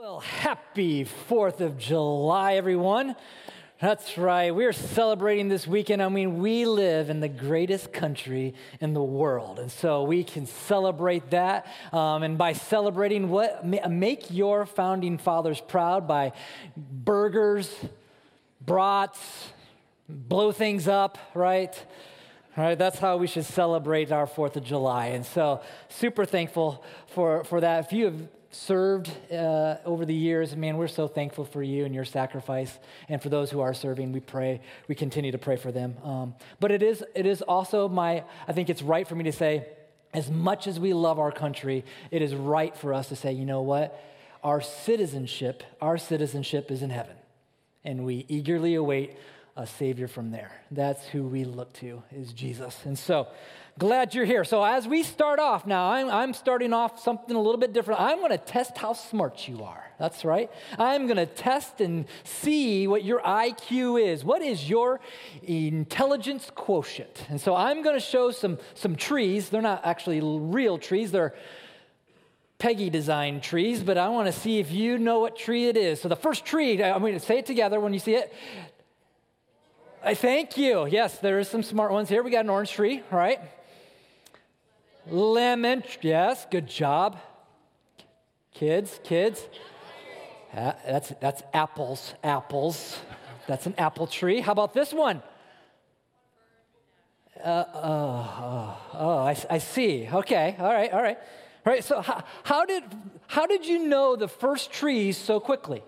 Well, happy 4th of July, everyone. That's right. We're celebrating this weekend. I mean, we live in the greatest country in the world. And so we can celebrate that. Um, and by celebrating what, make your founding fathers proud by burgers, brats, blow things up, right? All right, that's how we should celebrate our 4th of July. And so, super thankful for, for that. If you have served uh, over the years, man, we're so thankful for you and your sacrifice. And for those who are serving, we pray, we continue to pray for them. Um, but it is, it is also my, I think it's right for me to say, as much as we love our country, it is right for us to say, you know what? Our citizenship, our citizenship is in heaven. And we eagerly await a savior from there. That's who we look to, is Jesus. And so, glad you're here. So, as we start off now, I'm, I'm starting off something a little bit different. I'm going to test how smart you are. That's right. I'm going to test and see what your IQ is. What is your intelligence quotient? And so, I'm going to show some, some trees. They're not actually real trees, they're Peggy designed trees, but I want to see if you know what tree it is. So, the first tree, I'm going to say it together when you see it. I thank you. Yes, there is some smart ones here. We got an orange tree, right? Lemon, yes, good job. Kids, kids. Uh, that's, that's apples, apples. That's an apple tree. How about this one? Uh, oh, oh, oh I, I see. Okay, all right, all right. All right, so how, how, did, how did you know the first trees so quickly?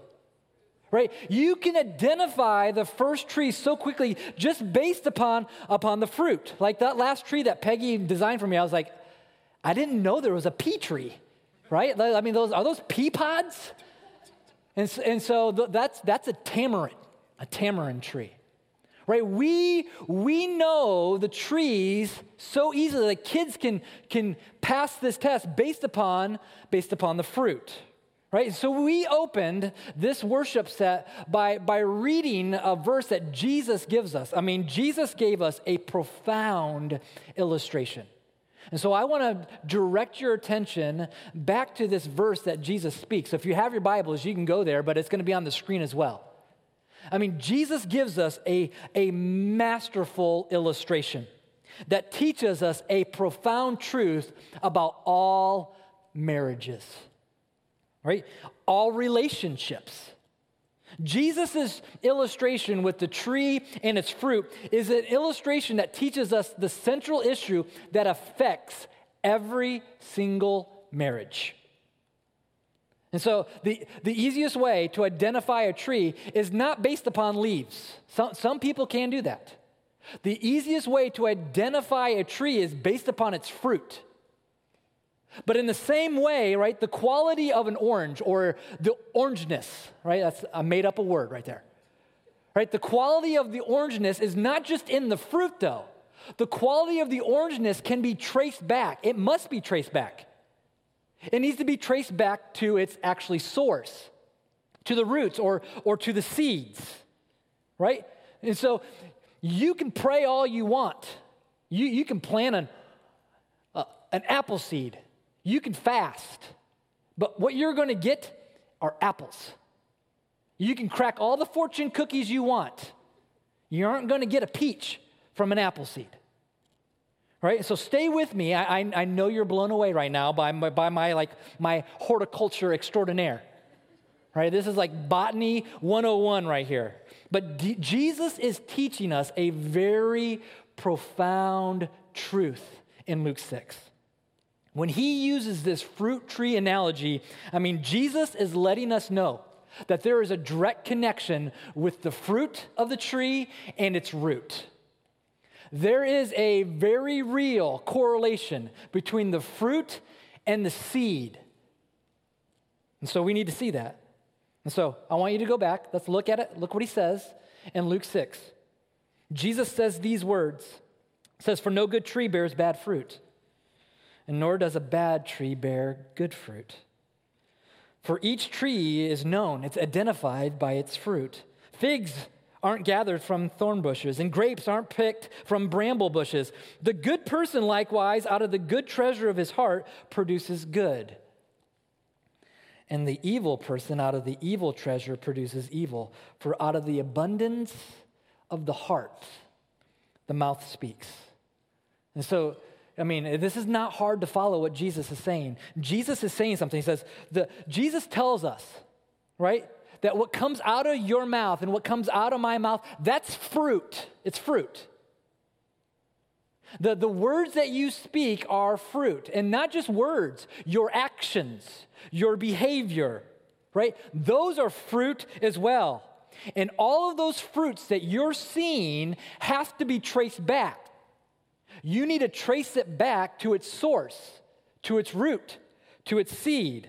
right? You can identify the first tree so quickly just based upon, upon the fruit. Like that last tree that Peggy designed for me, I was like, I didn't know there was a pea tree, right? I mean, those, are those pea pods? And, and so that's, that's a tamarind, a tamarind tree. Right? We, we know the trees so easily that kids can, can pass this test based upon, based upon the fruit right? So we opened this worship set by, by reading a verse that Jesus gives us. I mean, Jesus gave us a profound illustration. And so I want to direct your attention back to this verse that Jesus speaks. So if you have your Bibles, you can go there, but it's going to be on the screen as well. I mean, Jesus gives us a, a masterful illustration that teaches us a profound truth about all marriages right? All relationships. Jesus' illustration with the tree and its fruit is an illustration that teaches us the central issue that affects every single marriage. And so, the, the easiest way to identify a tree is not based upon leaves. Some, some people can do that. The easiest way to identify a tree is based upon its fruit. But in the same way, right, the quality of an orange or the orangeness, right, that's a made up a word right there. Right, the quality of the orangeness is not just in the fruit though. The quality of the orangeness can be traced back. It must be traced back. It needs to be traced back to its actually source, to the roots or, or to the seeds, right? And so you can pray all you want. You, you can plant an, uh, an apple seed you can fast, but what you're going to get are apples. You can crack all the fortune cookies you want. You aren't going to get a peach from an apple seed. Right? So stay with me. I, I, I know you're blown away right now by my, by my, like, my horticulture extraordinaire. Right? This is like botany 101 right here. But D- Jesus is teaching us a very profound truth in Luke 6. When he uses this fruit tree analogy, I mean, Jesus is letting us know that there is a direct connection with the fruit of the tree and its root. There is a very real correlation between the fruit and the seed. And so we need to see that. And so I want you to go back. Let's look at it. Look what he says in Luke 6. Jesus says these words. says, For no good tree bears bad fruit and nor does a bad tree bear good fruit. For each tree is known, it's identified by its fruit. Figs aren't gathered from thorn bushes, and grapes aren't picked from bramble bushes. The good person, likewise, out of the good treasure of his heart, produces good. And the evil person out of the evil treasure produces evil. For out of the abundance of the heart, the mouth speaks. And so, I mean, this is not hard to follow what Jesus is saying. Jesus is saying something. He says, the, Jesus tells us, right, that what comes out of your mouth and what comes out of my mouth, that's fruit. It's fruit. The, the words that you speak are fruit, and not just words, your actions, your behavior, right? Those are fruit as well. And all of those fruits that you're seeing have to be traced back. You need to trace it back to its source, to its root, to its seed.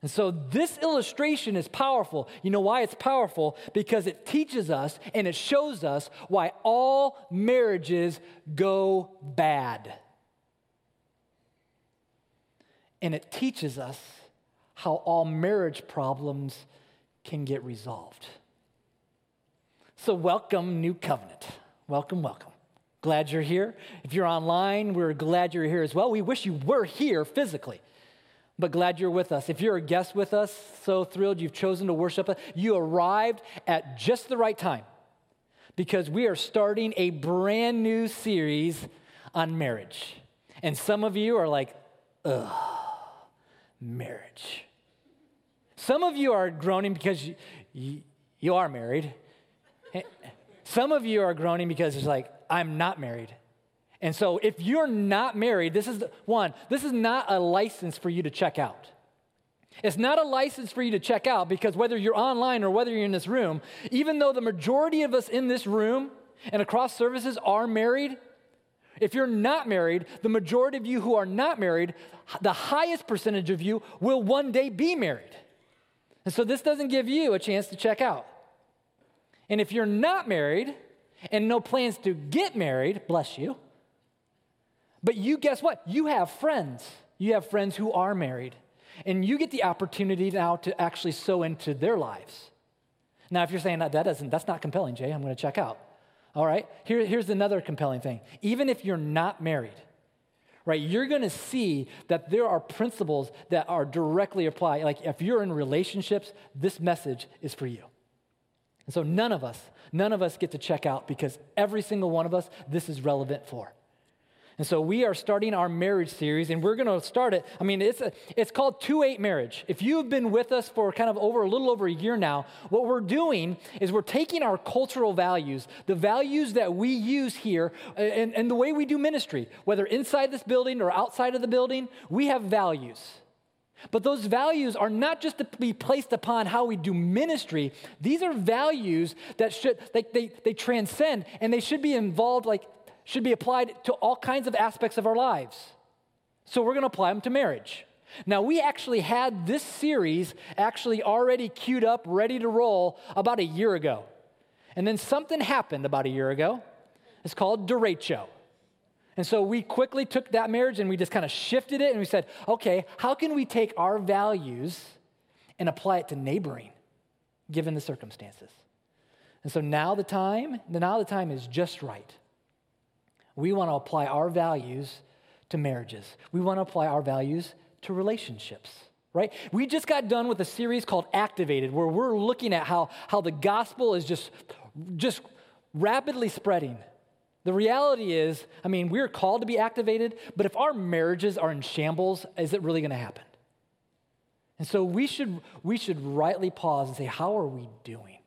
And so this illustration is powerful. You know why it's powerful? Because it teaches us and it shows us why all marriages go bad. And it teaches us how all marriage problems can get resolved. So, welcome, New Covenant. Welcome, welcome. Glad you're here. If you're online, we're glad you're here as well. We wish you were here physically but glad you're with us. If you're a guest with us, so thrilled you've chosen to worship us. You arrived at just the right time because we are starting a brand new series on marriage. And some of you are like, ugh, marriage. Some of you are groaning because you, you, you are married. Some of you are groaning because it's like, I'm not married. And so if you're not married, this is one, this is not a license for you to check out. It's not a license for you to check out because whether you're online or whether you're in this room, even though the majority of us in this room and across services are married, if you're not married, the majority of you who are not married, the highest percentage of you will one day be married. And so this doesn't give you a chance to check out. And if you're not married and no plans to get married, bless you, but you, guess what? You have friends. You have friends who are married. And you get the opportunity now to actually sow into their lives. Now, if you're saying that, that doesn't, that's not compelling, Jay, I'm going to check out. All right, Here, here's another compelling thing. Even if you're not married, right, you're going to see that there are principles that are directly applied. Like if you're in relationships, this message is for you. And so none of us, none of us get to check out because every single one of us, this is relevant for. And so we are starting our marriage series, and we're going to start it. I mean, it's, a, it's called 2 8 marriage. If you've been with us for kind of over a little over a year now, what we're doing is we're taking our cultural values, the values that we use here, and, and the way we do ministry, whether inside this building or outside of the building, we have values. But those values are not just to be placed upon how we do ministry. These are values that should, like they, they transcend and they should be involved like should be applied to all kinds of aspects of our lives. So we're going to apply them to marriage. Now, we actually had this series actually already queued up, ready to roll about a year ago. And then something happened about a year ago. It's called derecho. And so we quickly took that marriage and we just kind of shifted it and we said, okay, how can we take our values and apply it to neighboring given the circumstances? And so now the time, now the time is just right. We want to apply our values to marriages. We want to apply our values to relationships, right? We just got done with a series called Activated, where we're looking at how, how the gospel is just, just rapidly spreading. The reality is, I mean, we're called to be activated, but if our marriages are in shambles, is it really going to happen? And so we should, we should rightly pause and say, how are we doing?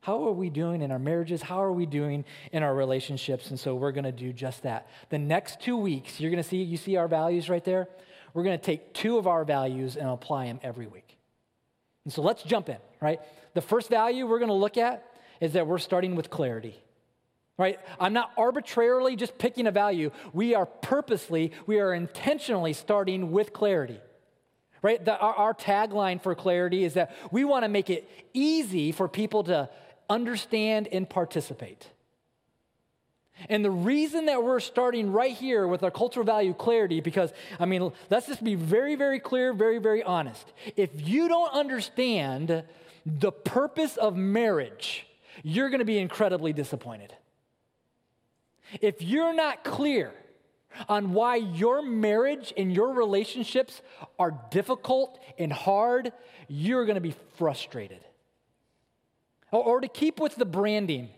How are we doing in our marriages? How are we doing in our relationships? And so we're going to do just that. The next two weeks, you're going to see, you see our values right there? We're going to take two of our values and apply them every week. And so let's jump in, right? The first value we're going to look at is that we're starting with clarity. Right? I'm not arbitrarily just picking a value. We are purposely, we are intentionally starting with clarity right? The, our, our, tagline for clarity is that we want to make it easy for people to understand and participate. And the reason that we're starting right here with our cultural value clarity, because, I mean, let's just be very, very clear, very, very honest. If you don't understand the purpose of marriage, you're going to be incredibly disappointed. If you're not clear, on why your marriage and your relationships are difficult and hard, you're going to be frustrated. Or, or to keep with the branding,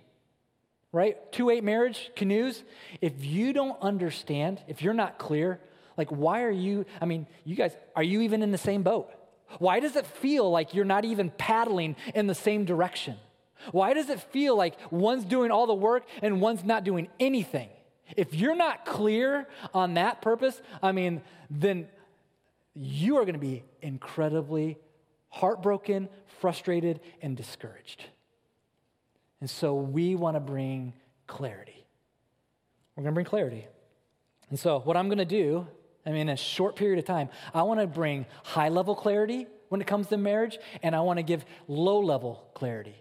right? 2 8 marriage, canoes. If you don't understand, if you're not clear, like, why are you, I mean, you guys, are you even in the same boat? Why does it feel like you're not even paddling in the same direction? Why does it feel like one's doing all the work and one's not doing anything? If you're not clear on that purpose, I mean, then you are going to be incredibly heartbroken, frustrated, and discouraged. And so we want to bring clarity. We're going to bring clarity. And so, what I'm going to do, I mean, in a short period of time, I want to bring high level clarity when it comes to marriage, and I want to give low level clarity.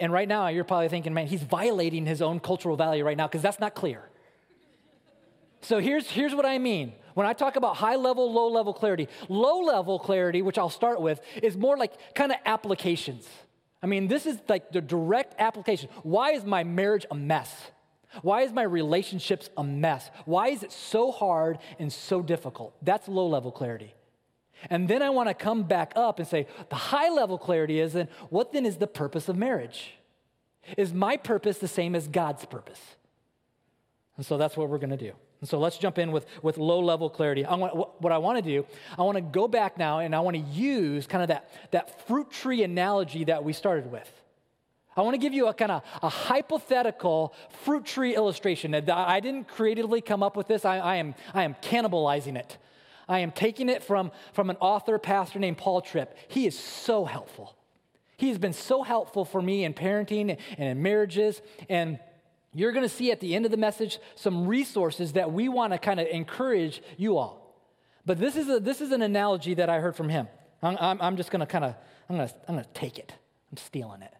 And right now, you're probably thinking, man, he's violating his own cultural value right now because that's not clear. So here's, here's what I mean. When I talk about high level, low level clarity, low level clarity, which I'll start with, is more like kind of applications. I mean, this is like the direct application. Why is my marriage a mess? Why is my relationships a mess? Why is it so hard and so difficult? That's low level clarity. And then I want to come back up and say, the high level clarity is then, what then is the purpose of marriage? Is my purpose the same as God's purpose? And so that's what we're going to do. And so let's jump in with, with low level clarity. I want, what I want to do, I want to go back now and I want to use kind of that, that fruit tree analogy that we started with. I want to give you a kind of a hypothetical fruit tree illustration. I didn't creatively come up with this. I, I, am, I am cannibalizing it. I am taking it from, from an author, pastor named Paul Tripp. He is so helpful. He has been so helpful for me in parenting and in marriages. And you're going to see at the end of the message some resources that we want to kind of encourage you all. But this is, a, this is an analogy that I heard from him. I'm, I'm, I'm just going to kind of, I'm going to I'm going to take it. I'm stealing it.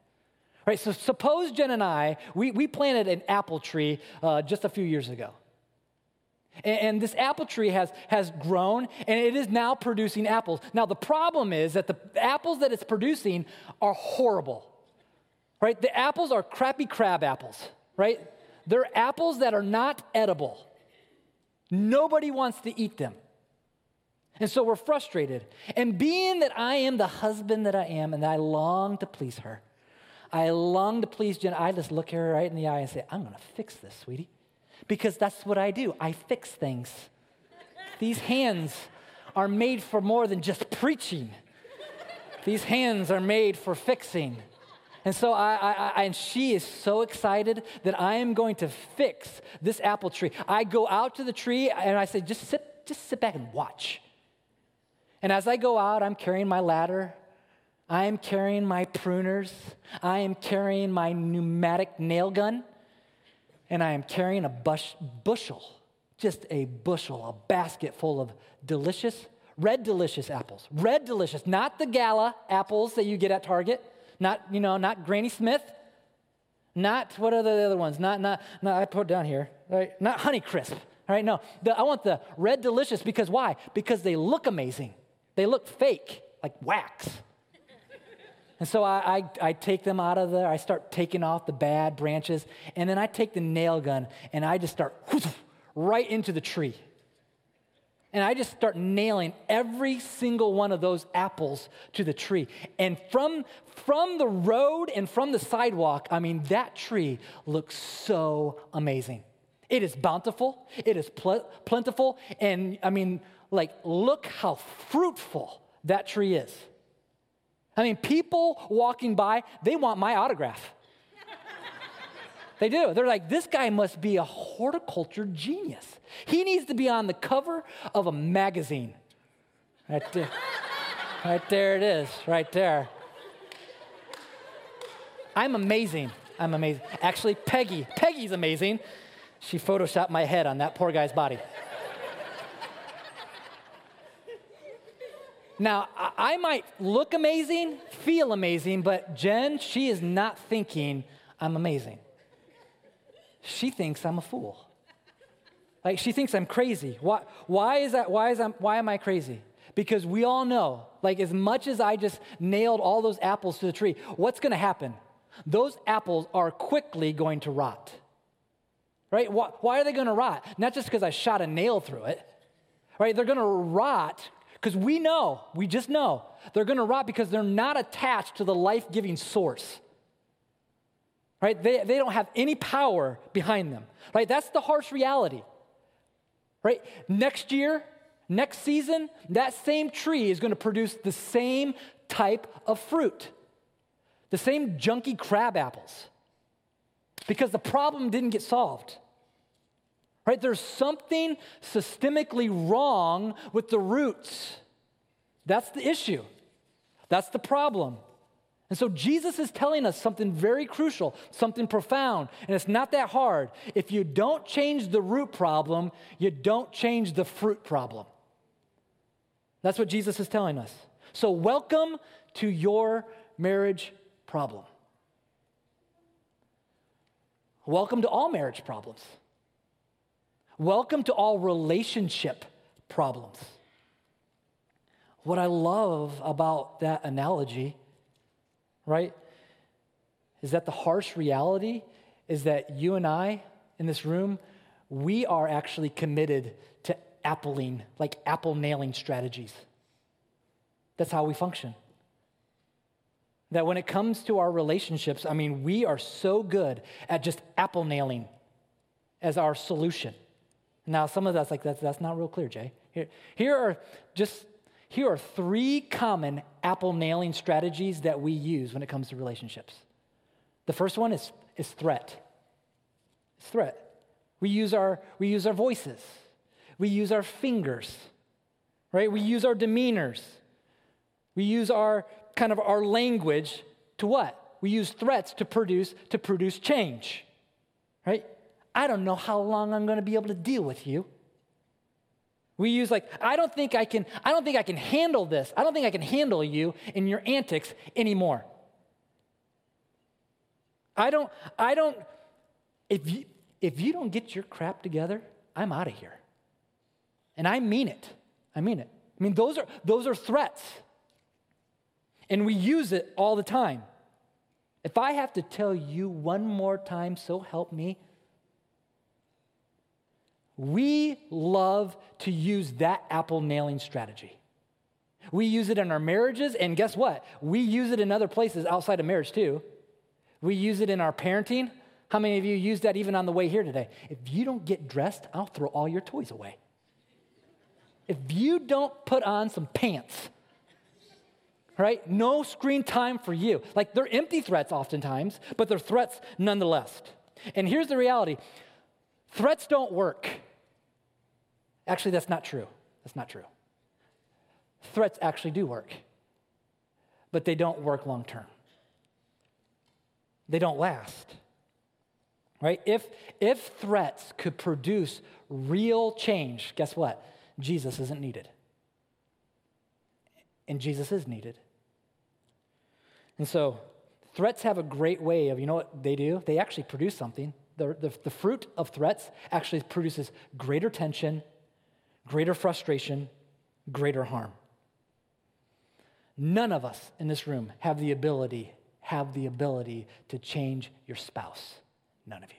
Right, so suppose Jen and I, we, we planted an apple tree uh, just a few years ago. And, this apple tree has, has grown and it is now producing apples. Now, the problem is that the apples that it's producing are horrible, right? The apples are crappy crab apples, right? They're apples that are not edible. Nobody wants to eat them. And so we're frustrated. And being that I am the husband that I am and I long to please her, I long to please Jen, I just look her right in the eye and say, I'm going to fix this, sweetie because that's what I do. I fix things. These hands are made for more than just preaching. These hands are made for fixing. And so I, I, I, and she is so excited that I am going to fix this apple tree. I go out to the tree and I say, just sit, just sit back and watch. And as I go out, I'm carrying my ladder. I am carrying my pruners. I am carrying my pneumatic nail gun and I am carrying a bush, bushel, just a bushel, a basket full of delicious, red delicious apples. Red delicious, not the gala apples that you get at Target, not, you know, not Granny Smith, not what are the other ones? Not, not, not I put down here, right? Not Honey Crisp, right? No, the, I want the red delicious because why? Because they look amazing. They look fake, like wax. And so I, I, I, take them out of there. I start taking off the bad branches. And then I take the nail gun and I just start right into the tree. And I just start nailing every single one of those apples to the tree. And from, from the road and from the sidewalk, I mean, that tree looks so amazing. It is bountiful, it is pl- plentiful. And I mean, like, look how fruitful that tree is. I mean, people walking by, they want my autograph. they do. They're like, this guy must be a horticulture genius. He needs to be on the cover of a magazine. Right there. right there it is, right there. I'm amazing. I'm amazing. Actually, Peggy, Peggy's amazing. She photoshopped my head on that poor guy's body. Now, I might look amazing, feel amazing, but Jen, she is not thinking I'm amazing. She thinks I'm a fool. Like she thinks I'm crazy. Why, why is that? Why is I, why am I crazy? Because we all know, like as much as I just nailed all those apples to the tree, what's going to happen? Those apples are quickly going to rot. right? Why, why are they going to rot? Not just because I shot a nail through it, right? They're going to rot because we know, we just know, they're going to rot because they're not attached to the life giving source. Right? They, they don't have any power behind them. Right? That's the harsh reality. Right? Next year, next season, that same tree is going to produce the same type of fruit, the same junky crab apples, because the problem didn't get solved. Right? There's something systemically wrong with the roots. That's the issue. That's the problem. And so Jesus is telling us something very crucial, something profound, and it's not that hard. If you don't change the root problem, you don't change the fruit problem. That's what Jesus is telling us. So, welcome to your marriage problem. Welcome to all marriage problems. Welcome to all relationship problems. What I love about that analogy, right, is that the harsh reality is that you and I in this room, we are actually committed to appling, like apple nailing strategies. That's how we function. That when it comes to our relationships, I mean, we are so good at just apple nailing as our solution. Now, some of that's like, that's, that's not real clear, Jay. Here, here are just, here are three common apple nailing strategies that we use when it comes to relationships. The first one is, is threat. It's threat. We use, our, we use our voices. We use our fingers, right? We use our demeanors. We use our kind of our language to what? We use threats to produce to produce change. Right? I don't know how long I'm going to be able to deal with you. We use like, I don't think I can, I don't think I can handle this. I don't think I can handle you in your antics anymore. I don't, I don't, if you, if you don't get your crap together, I'm out of here. And I mean it. I mean it. I mean, those are, those are threats. And we use it all the time. If I have to tell you one more time, so help me, we love to use that apple nailing strategy. We use it in our marriages, and guess what? We use it in other places outside of marriage too. We use it in our parenting. How many of you use that even on the way here today? If you don't get dressed, I'll throw all your toys away. If you don't put on some pants, right? No screen time for you. Like they're empty threats oftentimes, but they're threats nonetheless. And here's the reality threats don't work. Actually, that's not true. That's not true. Threats actually do work, but they don't work long term. They don't last. Right? If, if threats could produce real change, guess what? Jesus isn't needed. And Jesus is needed. And so, threats have a great way of, you know what they do? They actually produce something. The, the, the fruit of threats actually produces greater tension greater frustration, greater harm. None of us in this room have the ability have the ability to change your spouse. None of you.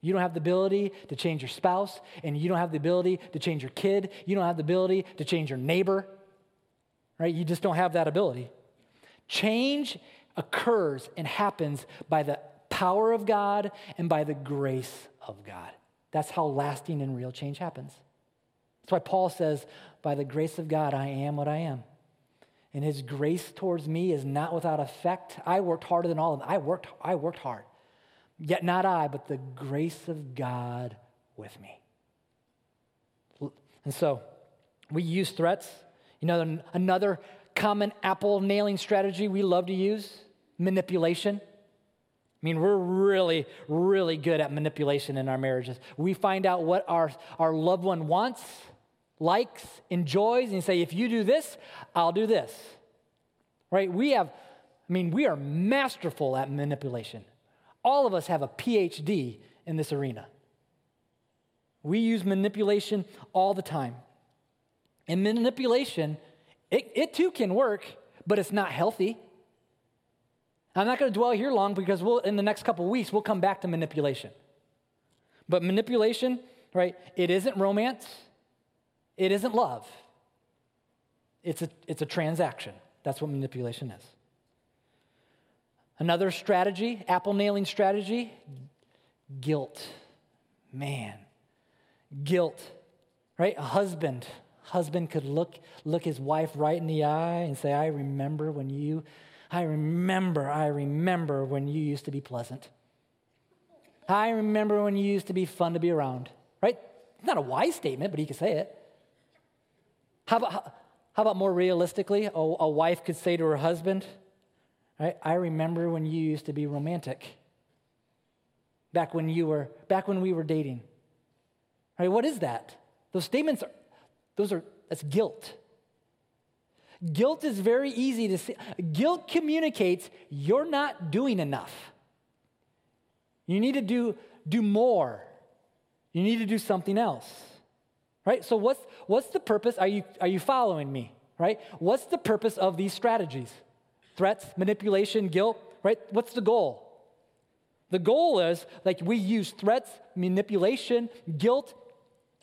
You don't have the ability to change your spouse, and you don't have the ability to change your kid. You don't have the ability to change your neighbor, right? You just don't have that ability. Change occurs and happens by the power of God and by the grace of God. That's how lasting and real change happens. That's why Paul says, By the grace of God, I am what I am. And his grace towards me is not without effect. I worked harder than all of them. I worked, I worked hard. Yet not I, but the grace of God with me. And so we use threats. You know, another common apple nailing strategy we love to use manipulation. I mean, we're really, really good at manipulation in our marriages. We find out what our, our loved one wants likes, enjoys, and say, if you do this, I'll do this. Right? We have, I mean, we are masterful at manipulation. All of us have a PhD in this arena. We use manipulation all the time. And manipulation, it, it too can work, but it's not healthy. I'm not going to dwell here long because we'll, in the next couple weeks, we'll come back to manipulation. But manipulation, right? It isn't romance. It isn't love. It's a, it's a transaction. That's what manipulation is. Another strategy, apple nailing strategy, guilt. Man, guilt, right? A husband, husband could look, look his wife right in the eye and say, I remember when you, I remember, I remember when you used to be pleasant. I remember when you used to be fun to be around, right? Not a wise statement, but he could say it. How about, how, about more realistically? A, a wife could say to her husband, right, I remember when you used to be romantic. Back when you were, back when we were dating. Right, what is that? Those statements are, those are, that's guilt. Guilt is very easy to see. Guilt communicates you're not doing enough. You need to do, do more. You need to do something else. Right? So what's what's the purpose? Are you are you following me? Right? What's the purpose of these strategies? Threats, manipulation, guilt, right? What's the goal? The goal is like we use threats, manipulation, guilt,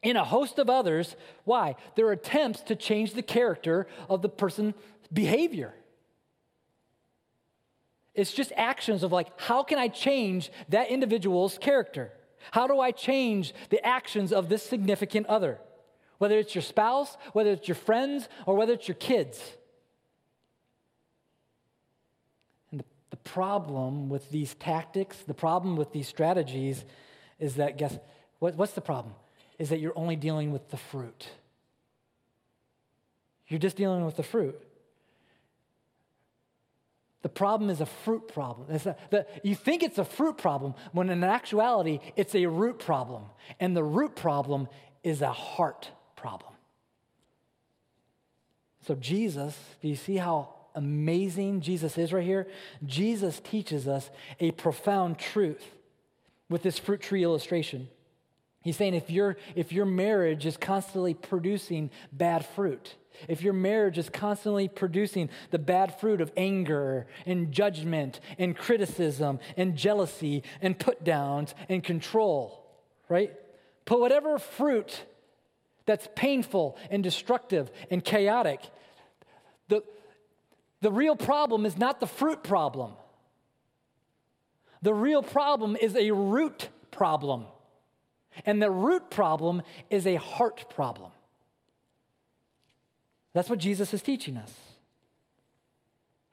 in a host of others. Why? They're attempts to change the character of the person's behavior. It's just actions of like, how can I change that individual's character? How do I change the actions of this significant other? Whether it's your spouse, whether it's your friends, or whether it's your kids. And the, the problem with these tactics, the problem with these strategies is that, guess, what, what's the problem? Is that you're only dealing with the fruit. You're just dealing with the fruit. The problem is a fruit problem. A, the, you think it's a fruit problem when in actuality it's a root problem. And the root problem is a heart problem. So, Jesus, do you see how amazing Jesus is right here? Jesus teaches us a profound truth with this fruit tree illustration. He's saying if, your if your marriage is constantly producing bad fruit, if your marriage is constantly producing the bad fruit of anger and judgment and criticism and jealousy and put downs and control, right? Put whatever fruit that's painful and destructive and chaotic, the, the real problem is not the fruit problem. The real problem is a root problem. And the root problem is a heart problem. That's what Jesus is teaching us.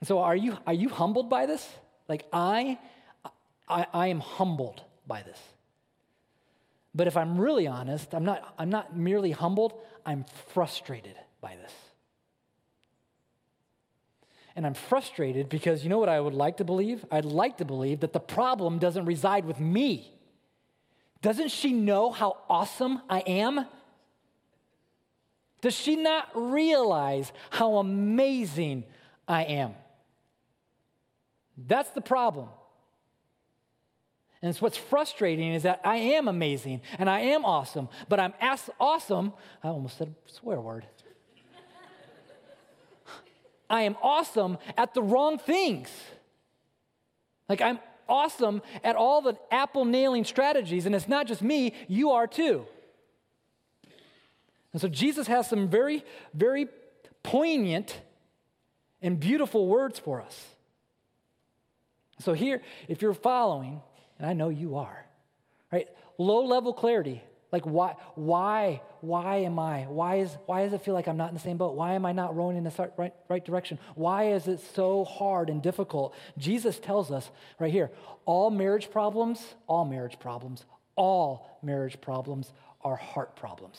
And so are you, are you humbled by this? Like I, I, I am humbled by this. But if I'm really honest, I'm not, I'm not merely humbled, I'm frustrated by this. And I'm frustrated because you know what I would like to believe? I'd like to believe that the problem doesn't reside with me. Doesn't she know how awesome I am? Does she not realize how amazing I am? That's the problem. And it's what's frustrating is that I am amazing and I am awesome, but I'm as awesome. I almost said a swear word. I am awesome at the wrong things. Like I'm awesome at all the apple nailing strategies, and it's not just me, you are too. And so Jesus has some very, very poignant and beautiful words for us. So, here, if you're following, and I know you are, right? Low level clarity. Like, why, why, why am I? Why, is, why does it feel like I'm not in the same boat? Why am I not rowing in the right, right direction? Why is it so hard and difficult? Jesus tells us right here all marriage problems, all marriage problems, all marriage problems are heart problems.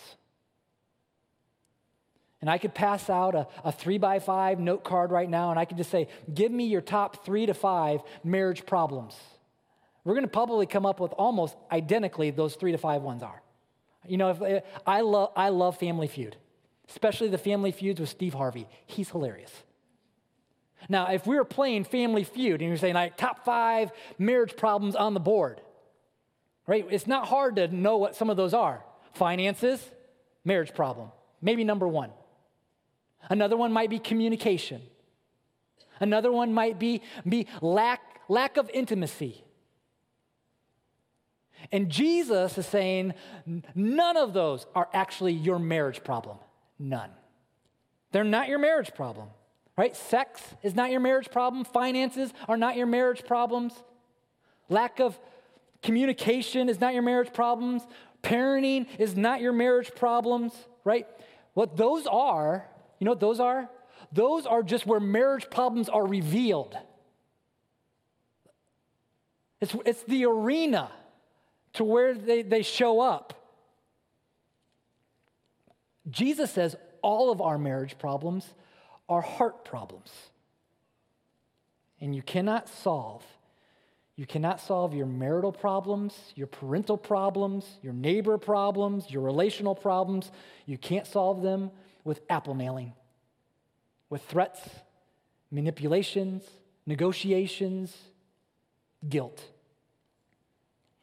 And I could pass out a, a three by five note card right now, and I could just say, Give me your top three to five marriage problems. We're going to probably come up with almost identically those three to five ones are. You know, if, eh, I, love, I love Family Feud, especially the Family Feuds with Steve Harvey. He's hilarious. Now, if we were playing Family Feud and you're saying, like, top five marriage problems on the board, right? It's not hard to know what some of those are finances, marriage problem, maybe number one. Another one might be communication. Another one might be, be lack, lack of intimacy. And Jesus is saying none of those are actually your marriage problem. None. They're not your marriage problem, right? Sex is not your marriage problem. Finances are not your marriage problems. Lack of communication is not your marriage problems. Parenting is not your marriage problems, right? What those are, you know what those are? Those are just where marriage problems are revealed. It's, it's the arena to where they, they show up. Jesus says all of our marriage problems are heart problems. And you cannot solve. You cannot solve your marital problems, your parental problems, your neighbor problems, your relational problems. You can't solve them with apple nailing, with threats, manipulations, negotiations, guilt.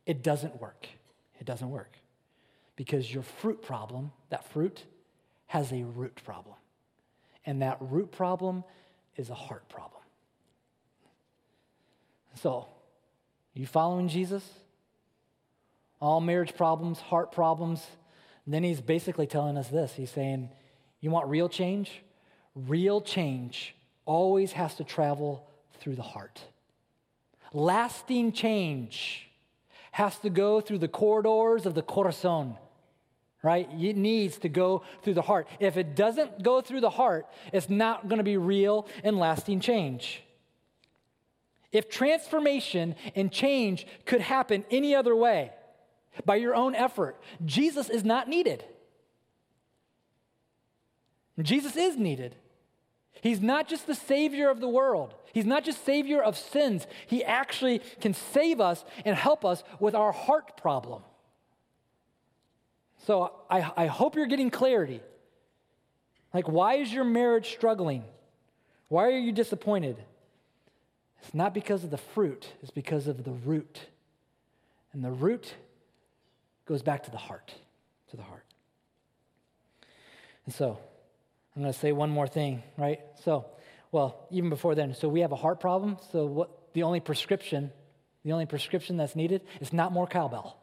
It doesn't work. It doesn't work. Because your fruit problem, that fruit, has a root problem. And that root problem is a heart problem. So, you following Jesus? All marriage problems, heart problems. And then he's basically telling us this. He's saying, You want real change? Real change always has to travel through the heart. Lasting change has to go through the corridors of the corazon, right? It needs to go through the heart. If it doesn't go through the heart, it's not going to be real and lasting change. If transformation and change could happen any other way, by your own effort, Jesus is not needed. Jesus is needed. He's not just the Savior of the world, He's not just Savior of sins. He actually can save us and help us with our heart problem. So I, I hope you're getting clarity. Like, why is your marriage struggling? Why are you disappointed? It's not because of the fruit, it's because of the root. And the root goes back to the heart, to the heart. And so, I'm going to say one more thing, right? So, well, even before then, so we have a heart problem. So, what the only prescription, the only prescription that's needed is not more cowbell.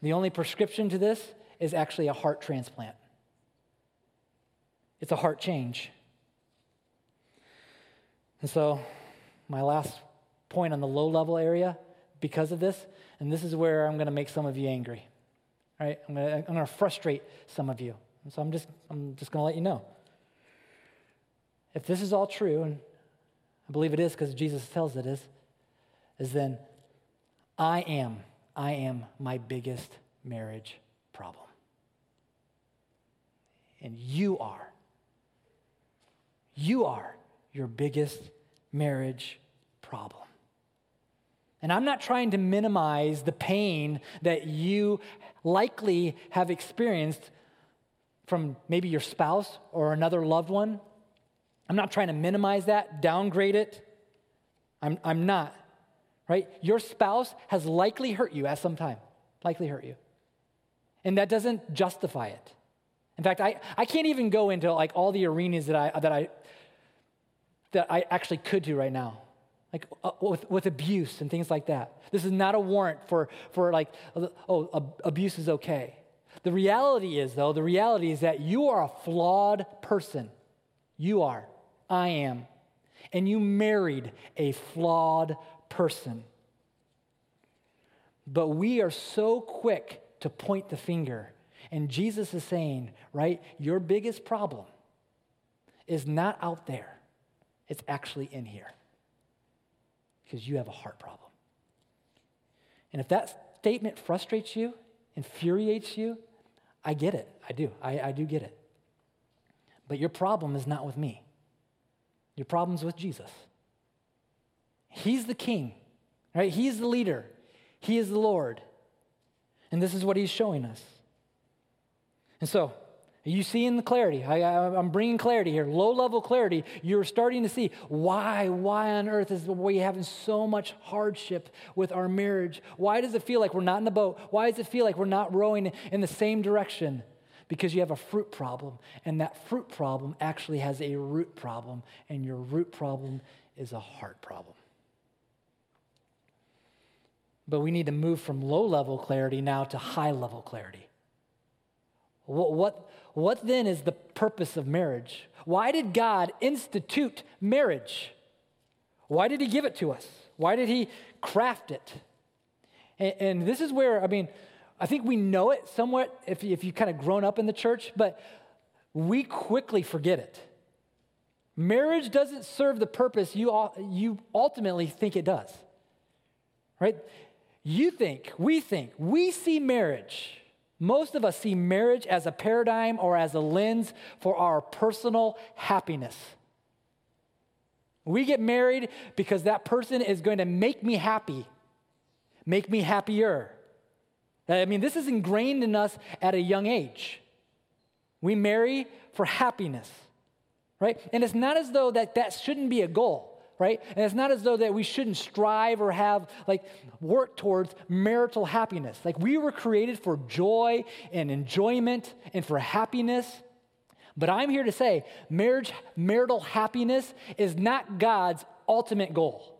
The only prescription to this is actually a heart transplant. It's a heart change. And so, my last point on the low level area, because of this, and this is where I'm going to make some of you angry. Right? I'm going to, I'm going to frustrate some of you. And so I'm just, I'm just going to let you know. If this is all true, and I believe it is because Jesus tells it is, is then I am, I am my biggest marriage problem. And you are. You are your biggest marriage problem. And I'm not trying to minimize the pain that you likely have experienced from maybe your spouse or another loved one. I'm not trying to minimize that, downgrade it. I'm, I'm not, right? Your spouse has likely hurt you at some time, likely hurt you. And that doesn't justify it. In fact, I, I can't even go into like all the arenas that I, that I, that I actually could do right now, like uh, with, with abuse and things like that. This is not a warrant for, for like, oh, abuse is okay. The reality is, though, the reality is that you are a flawed person. You are. I am. And you married a flawed person. But we are so quick to point the finger. And Jesus is saying, right, your biggest problem is not out there, it's actually in here. Because you have a heart problem. And if that statement frustrates you, infuriates you, I get it. I do. I, I do get it. But your problem is not with me, your problem's with Jesus. He's the king, right? He's the leader, He is the Lord. And this is what He's showing us. And so, you seeing the clarity? I, am bringing clarity here, low level clarity. You're starting to see why, why on earth is we having so much hardship with our marriage? Why does it feel like we're not in the boat? Why does it feel like we're not rowing in the same direction? Because you have a fruit problem, and that fruit problem actually has a root problem, and your root problem is a heart problem. But we need to move from low level clarity now to high level clarity. What, what, what then is the purpose of marriage? Why did God institute marriage? Why did He give it to us? Why did He craft it? And, and this is where, I mean, I think we know it somewhat if, if you've kind of grown up in the church, but we quickly forget it. Marriage doesn't serve the purpose you, you ultimately think it does. Right? You think, we think, we see marriage. Most of us see marriage as a paradigm or as a lens for our personal happiness. We get married because that person is going to make me happy, make me happier. I mean, this is ingrained in us at a young age. We marry for happiness, right? And it's not as though that that shouldn't be a goal right? And it's not as though that we shouldn't strive or have like work towards marital happiness. Like we were created for joy and enjoyment and for happiness. But I'm here to say marriage marital happiness is not God's ultimate goal.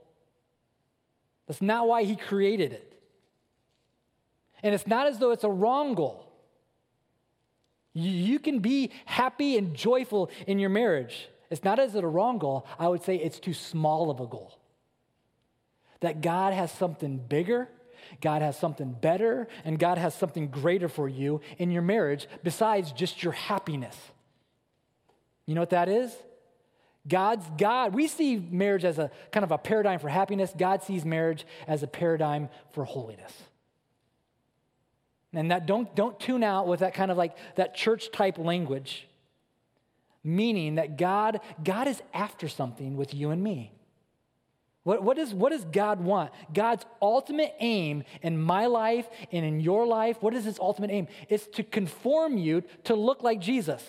That's not why he created it. And it's not as though it's a wrong goal. You can be happy and joyful in your marriage. It's not as a wrong goal. I would say it's too small of a goal. That God has something bigger, God has something better, and God has something greater for you in your marriage besides just your happiness. You know what that is? God's God. We see marriage as a kind of a paradigm for happiness. God sees marriage as a paradigm for holiness. And that don't don't tune out with that kind of like that church type language meaning that God, God is after something with you and me. What, what, is, what does God want? God's ultimate aim in my life and in your life, what is his ultimate aim? It's to conform you to look like Jesus.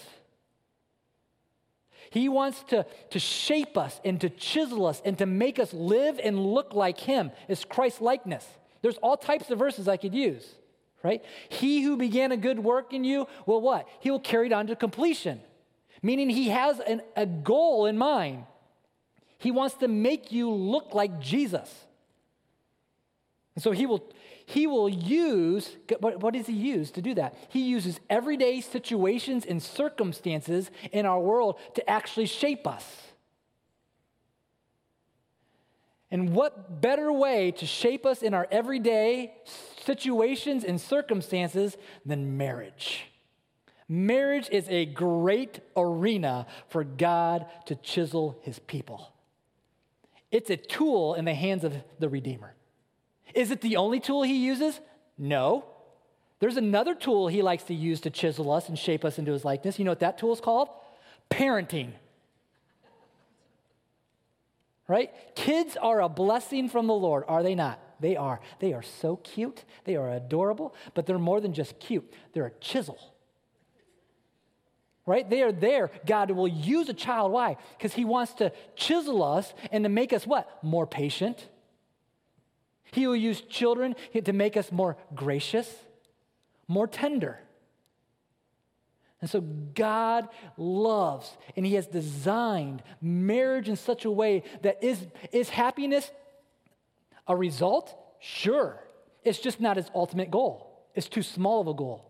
He wants to, to shape us and to chisel us and to make us live and look like him. It's Christ likeness. There's all types of verses I could use, right? He who began a good work in you will what? He will carry it on to completion meaning he has an, a goal in mind. He wants to make you look like Jesus. And so he will, he will use, what, what does he use to do that? He uses everyday situations and circumstances in our world to actually shape us. And what better way to shape us in our everyday situations and circumstances than marriage? Marriage is a great arena for God to chisel his people. It's a tool in the hands of the Redeemer. Is it the only tool he uses? No. There's another tool he likes to use to chisel us and shape us into his likeness. You know what that tool is called? Parenting. Right? Kids are a blessing from the Lord, are they not? They are. They are so cute. They are adorable, but they're more than just cute. They're a chisel right? They are there. God will use a child. Why? Because He wants to chisel us and to make us what? More patient. He will use children to make us more gracious, more tender. And so God loves and He has designed marriage in such a way that is, is happiness a result? Sure. It's just not His ultimate goal, it's too small of a goal.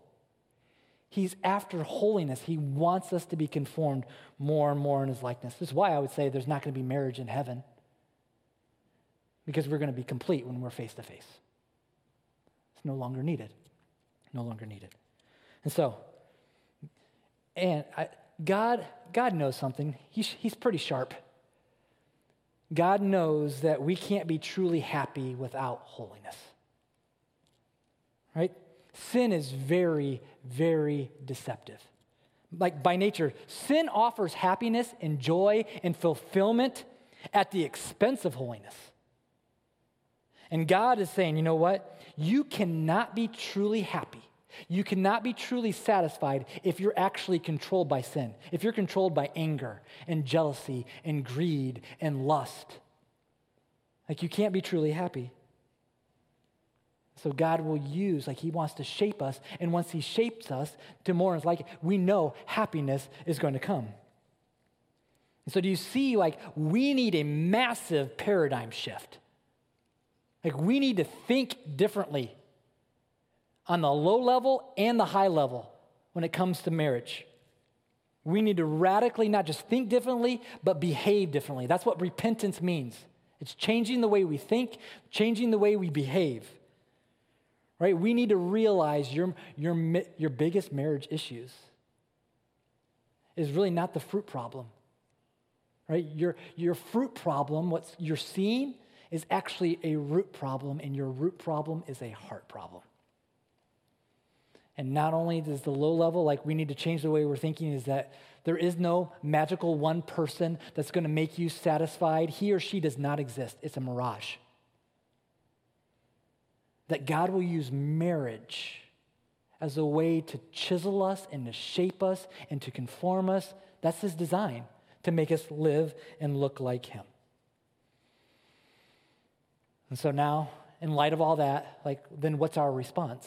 He's after holiness. He wants us to be conformed more and more in his likeness. This is why I would say there's not going to be marriage in heaven, because we're going to be complete when we're face to face. It's no longer needed. No longer needed. And so, and I, God, God knows something. He's, he's pretty sharp. God knows that we can't be truly happy without holiness. Right? sin is very, very deceptive. Like by nature, sin offers happiness and joy and fulfillment at the expense of holiness. And God is saying, you know what? You cannot be truly happy. You cannot be truly satisfied if you're actually controlled by sin, if you're controlled by anger and jealousy and greed and lust. Like you can't be truly happy. So God will use, like He wants to shape us. And once He shapes us to more like, we know happiness is going to come. And so do you see, like, we need a massive paradigm shift. Like, we need to think differently on the low level and the high level when it comes to marriage. We need to radically not just think differently, but behave differently. That's what repentance means. It's changing the way we think, changing the way we behave. Right? We need to realize your, your, your biggest marriage issues is really not the fruit problem. Right? Your, your fruit problem, what you're seeing, is actually a root problem, and your root problem is a heart problem. And not only does the low level, like we need to change the way we're thinking, is that there is no magical one person that's going to make you satisfied. He or she does not exist, it's a mirage. That God will use marriage as a way to chisel us and to shape us and to conform us. That's His design to make us live and look like Him. And so now, in light of all that, like, then what's our response?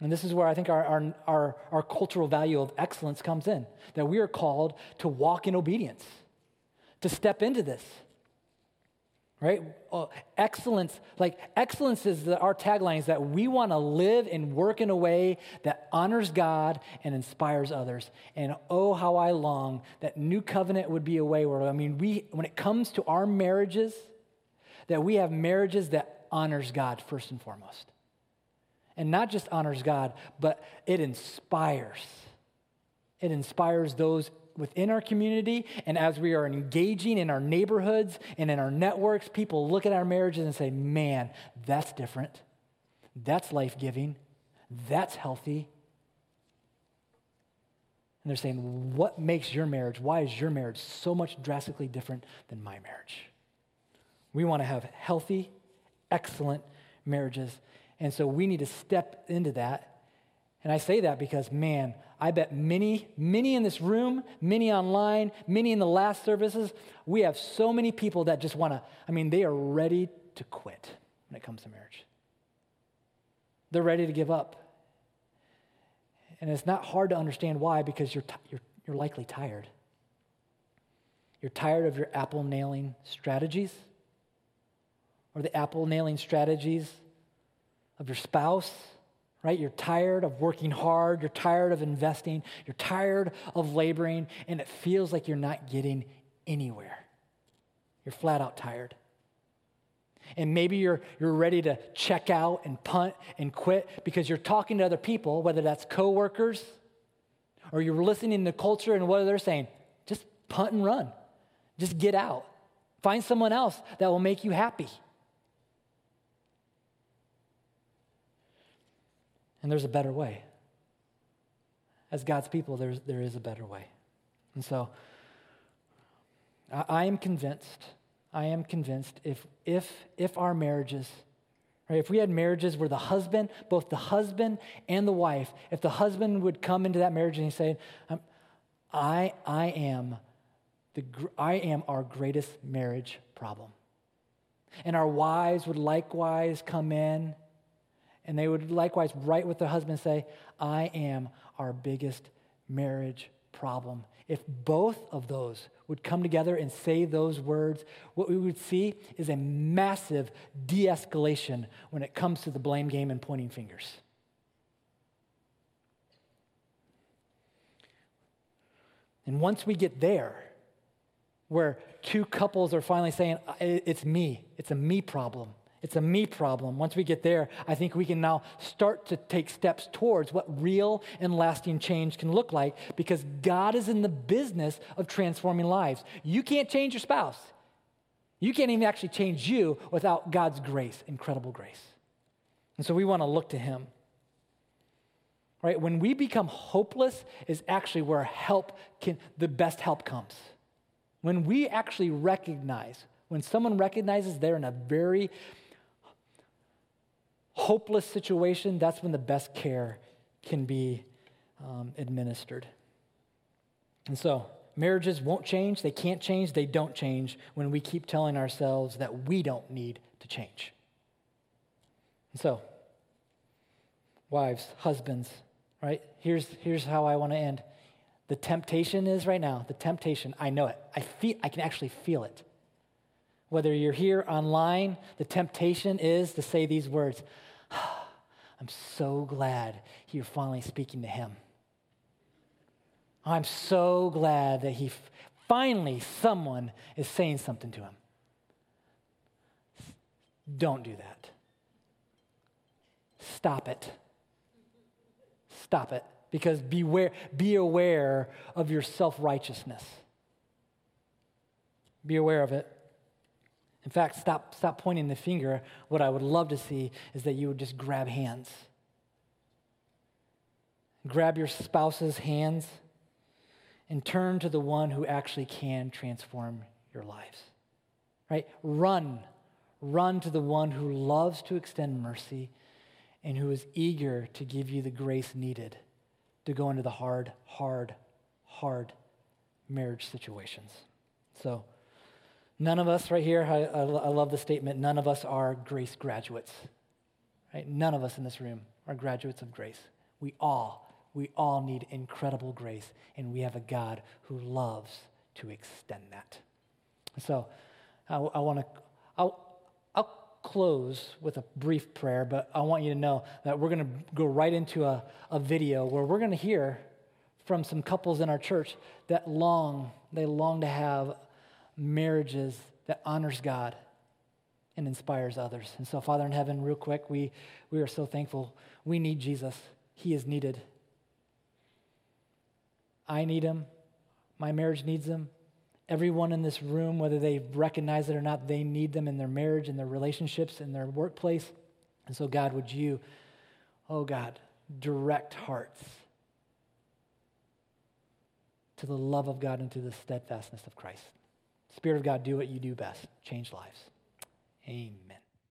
And this is where I think our, our, our, our, cultural value of excellence comes in that we are called to walk in obedience, to step into this. Right? Uh, excellence, like excellence is the, our tagline is that we want to live and work in a way that honors God and inspires others. And oh, how I long that new covenant would be a way where, I mean, we, when it comes to our marriages, that we have marriages that honors God first and foremost and not just honors God, but it inspires. It inspires those within our community. And as we are engaging in our neighborhoods and in our networks, people look at our marriages and say, man, that's different. That's life giving. That's healthy. And they're saying, what makes your marriage? Why is your marriage so much drastically different than my marriage? We want to have healthy, excellent marriages. And so we need to step into that. And I say that because, man, I bet many, many in this room, many online, many in the last services, we have so many people that just want to, I mean, they are ready to quit when it comes to marriage. They're ready to give up. And it's not hard to understand why because you're, t- you're, you're likely tired. You're tired of your apple nailing strategies or the apple nailing strategies of your spouse, right? You're tired of working hard, you're tired of investing, you're tired of laboring, and it feels like you're not getting anywhere. You're flat out tired. And maybe you're, you're ready to check out and punt and quit because you're talking to other people, whether that's coworkers or you're listening to culture and what they're saying. Just punt and run. Just get out. Find someone else that will make you happy. And there's a better way. As God's people, there's, there is a better way. And so I, I am convinced, I am convinced if, if, if our marriages, right, if we had marriages where the husband, both the husband and the wife, if the husband would come into that marriage and he'd say, um, I, I, am the, I am our greatest marriage problem. And our wives would likewise come in and they would likewise write with their husband and say, I am our biggest marriage problem. If both of those would come together and say those words, what we would see is a massive de escalation when it comes to the blame game and pointing fingers. And once we get there, where two couples are finally saying, It's me, it's a me problem, it's a me problem. Once we get there, I think we can now start to take steps towards what real and lasting change can look like because God is in the business of transforming lives. You can't change your spouse. You can't even actually change you without God's grace, incredible grace. And so we want to look to Him. Right? When we become hopeless is actually where help can the best help comes. When we actually recognize, when someone recognizes they're in a very hopeless situation, that's when the best care can be um, administered. And so, marriages won't change, they can't change, they don't change when we keep telling ourselves that we don't need to change. And so, wives, husbands, right? Here's, here's how I want to end. The temptation is right now, the temptation, I know it. I feel I can actually feel it Whether you're here online, the temptation is to say these words I'm so glad you're finally speaking to him. I'm so glad that he finally someone is saying something to him. Don't do that. Stop it. Stop it. Because beware, be aware of your self righteousness. Be aware of it. In fact, stop, stop pointing the finger. What I would love to see is that you would just grab hands. Grab your spouse's hands and turn to the one who actually can transform your lives. Right? Run. Run to the one who loves to extend mercy and who is eager to give you the grace needed to go into the hard, hard, hard marriage situations. So, none of us right here, I, I, I love the statement, none of us are grace graduates. Right? None of us in this room are graduates of grace. We all we all need incredible grace, and we have a God who loves to extend that. So I, I want to, I'll, I'll close with a brief prayer, but I want you to know that we're going to go right into a, a video where we're going to hear from some couples in our church that long, they long to have marriages that honors God and inspires others. And so, Father in heaven, real quick, we, we are so thankful. We need Jesus. He is needed. I need him. My marriage needs him. Everyone in this room, whether they recognize it or not, they need them in their marriage, in their relationships, in their workplace. And so, God, would you, oh God, direct hearts to the love of God and to the steadfastness of Christ. Spirit of God, do what you do best change lives. Amen.